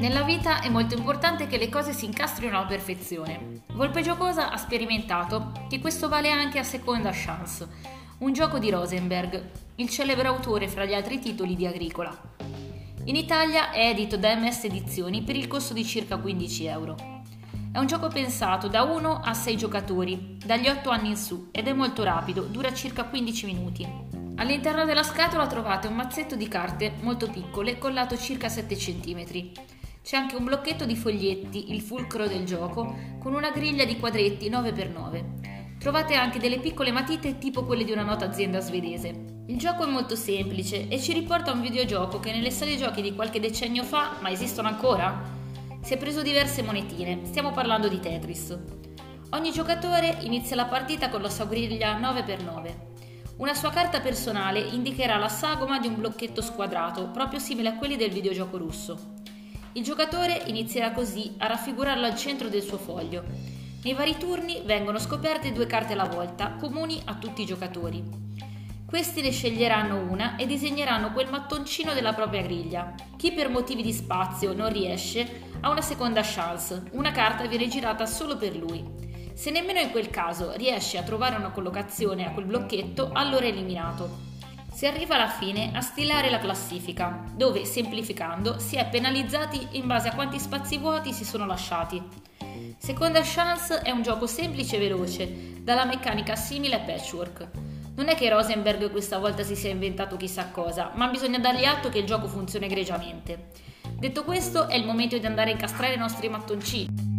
Nella vita è molto importante che le cose si incastrino alla perfezione. Volpe Giocosa ha sperimentato che questo vale anche a Seconda Chance, un gioco di Rosenberg, il celebre autore fra gli altri titoli di Agricola. In Italia è edito da MS Edizioni per il costo di circa 15 euro. È un gioco pensato da 1 a 6 giocatori, dagli 8 anni in su, ed è molto rapido, dura circa 15 minuti. All'interno della scatola trovate un mazzetto di carte molto piccole con lato circa 7 cm. C'è anche un blocchetto di foglietti, il fulcro del gioco, con una griglia di quadretti 9x9. Trovate anche delle piccole matite tipo quelle di una nota azienda svedese. Il gioco è molto semplice e ci riporta a un videogioco che nelle sale giochi di qualche decennio fa, ma esistono ancora? Si è preso diverse monetine, stiamo parlando di Tetris. Ogni giocatore inizia la partita con la sua griglia 9x9. Una sua carta personale indicherà la sagoma di un blocchetto squadrato, proprio simile a quelli del videogioco russo. Il giocatore inizierà così a raffigurarlo al centro del suo foglio. Nei vari turni vengono scoperte due carte alla volta, comuni a tutti i giocatori. Questi ne sceglieranno una e disegneranno quel mattoncino della propria griglia. Chi per motivi di spazio non riesce ha una seconda chance, una carta viene girata solo per lui. Se nemmeno in quel caso riesce a trovare una collocazione a quel blocchetto, allora è eliminato. Si arriva alla fine a stilare la classifica, dove, semplificando, si è penalizzati in base a quanti spazi vuoti si sono lasciati. Seconda Chance è un gioco semplice e veloce, dalla meccanica simile a Patchwork. Non è che Rosenberg questa volta si sia inventato chissà cosa, ma bisogna dargli atto che il gioco funziona egregiamente. Detto questo, è il momento di andare a incastrare i nostri mattoncini.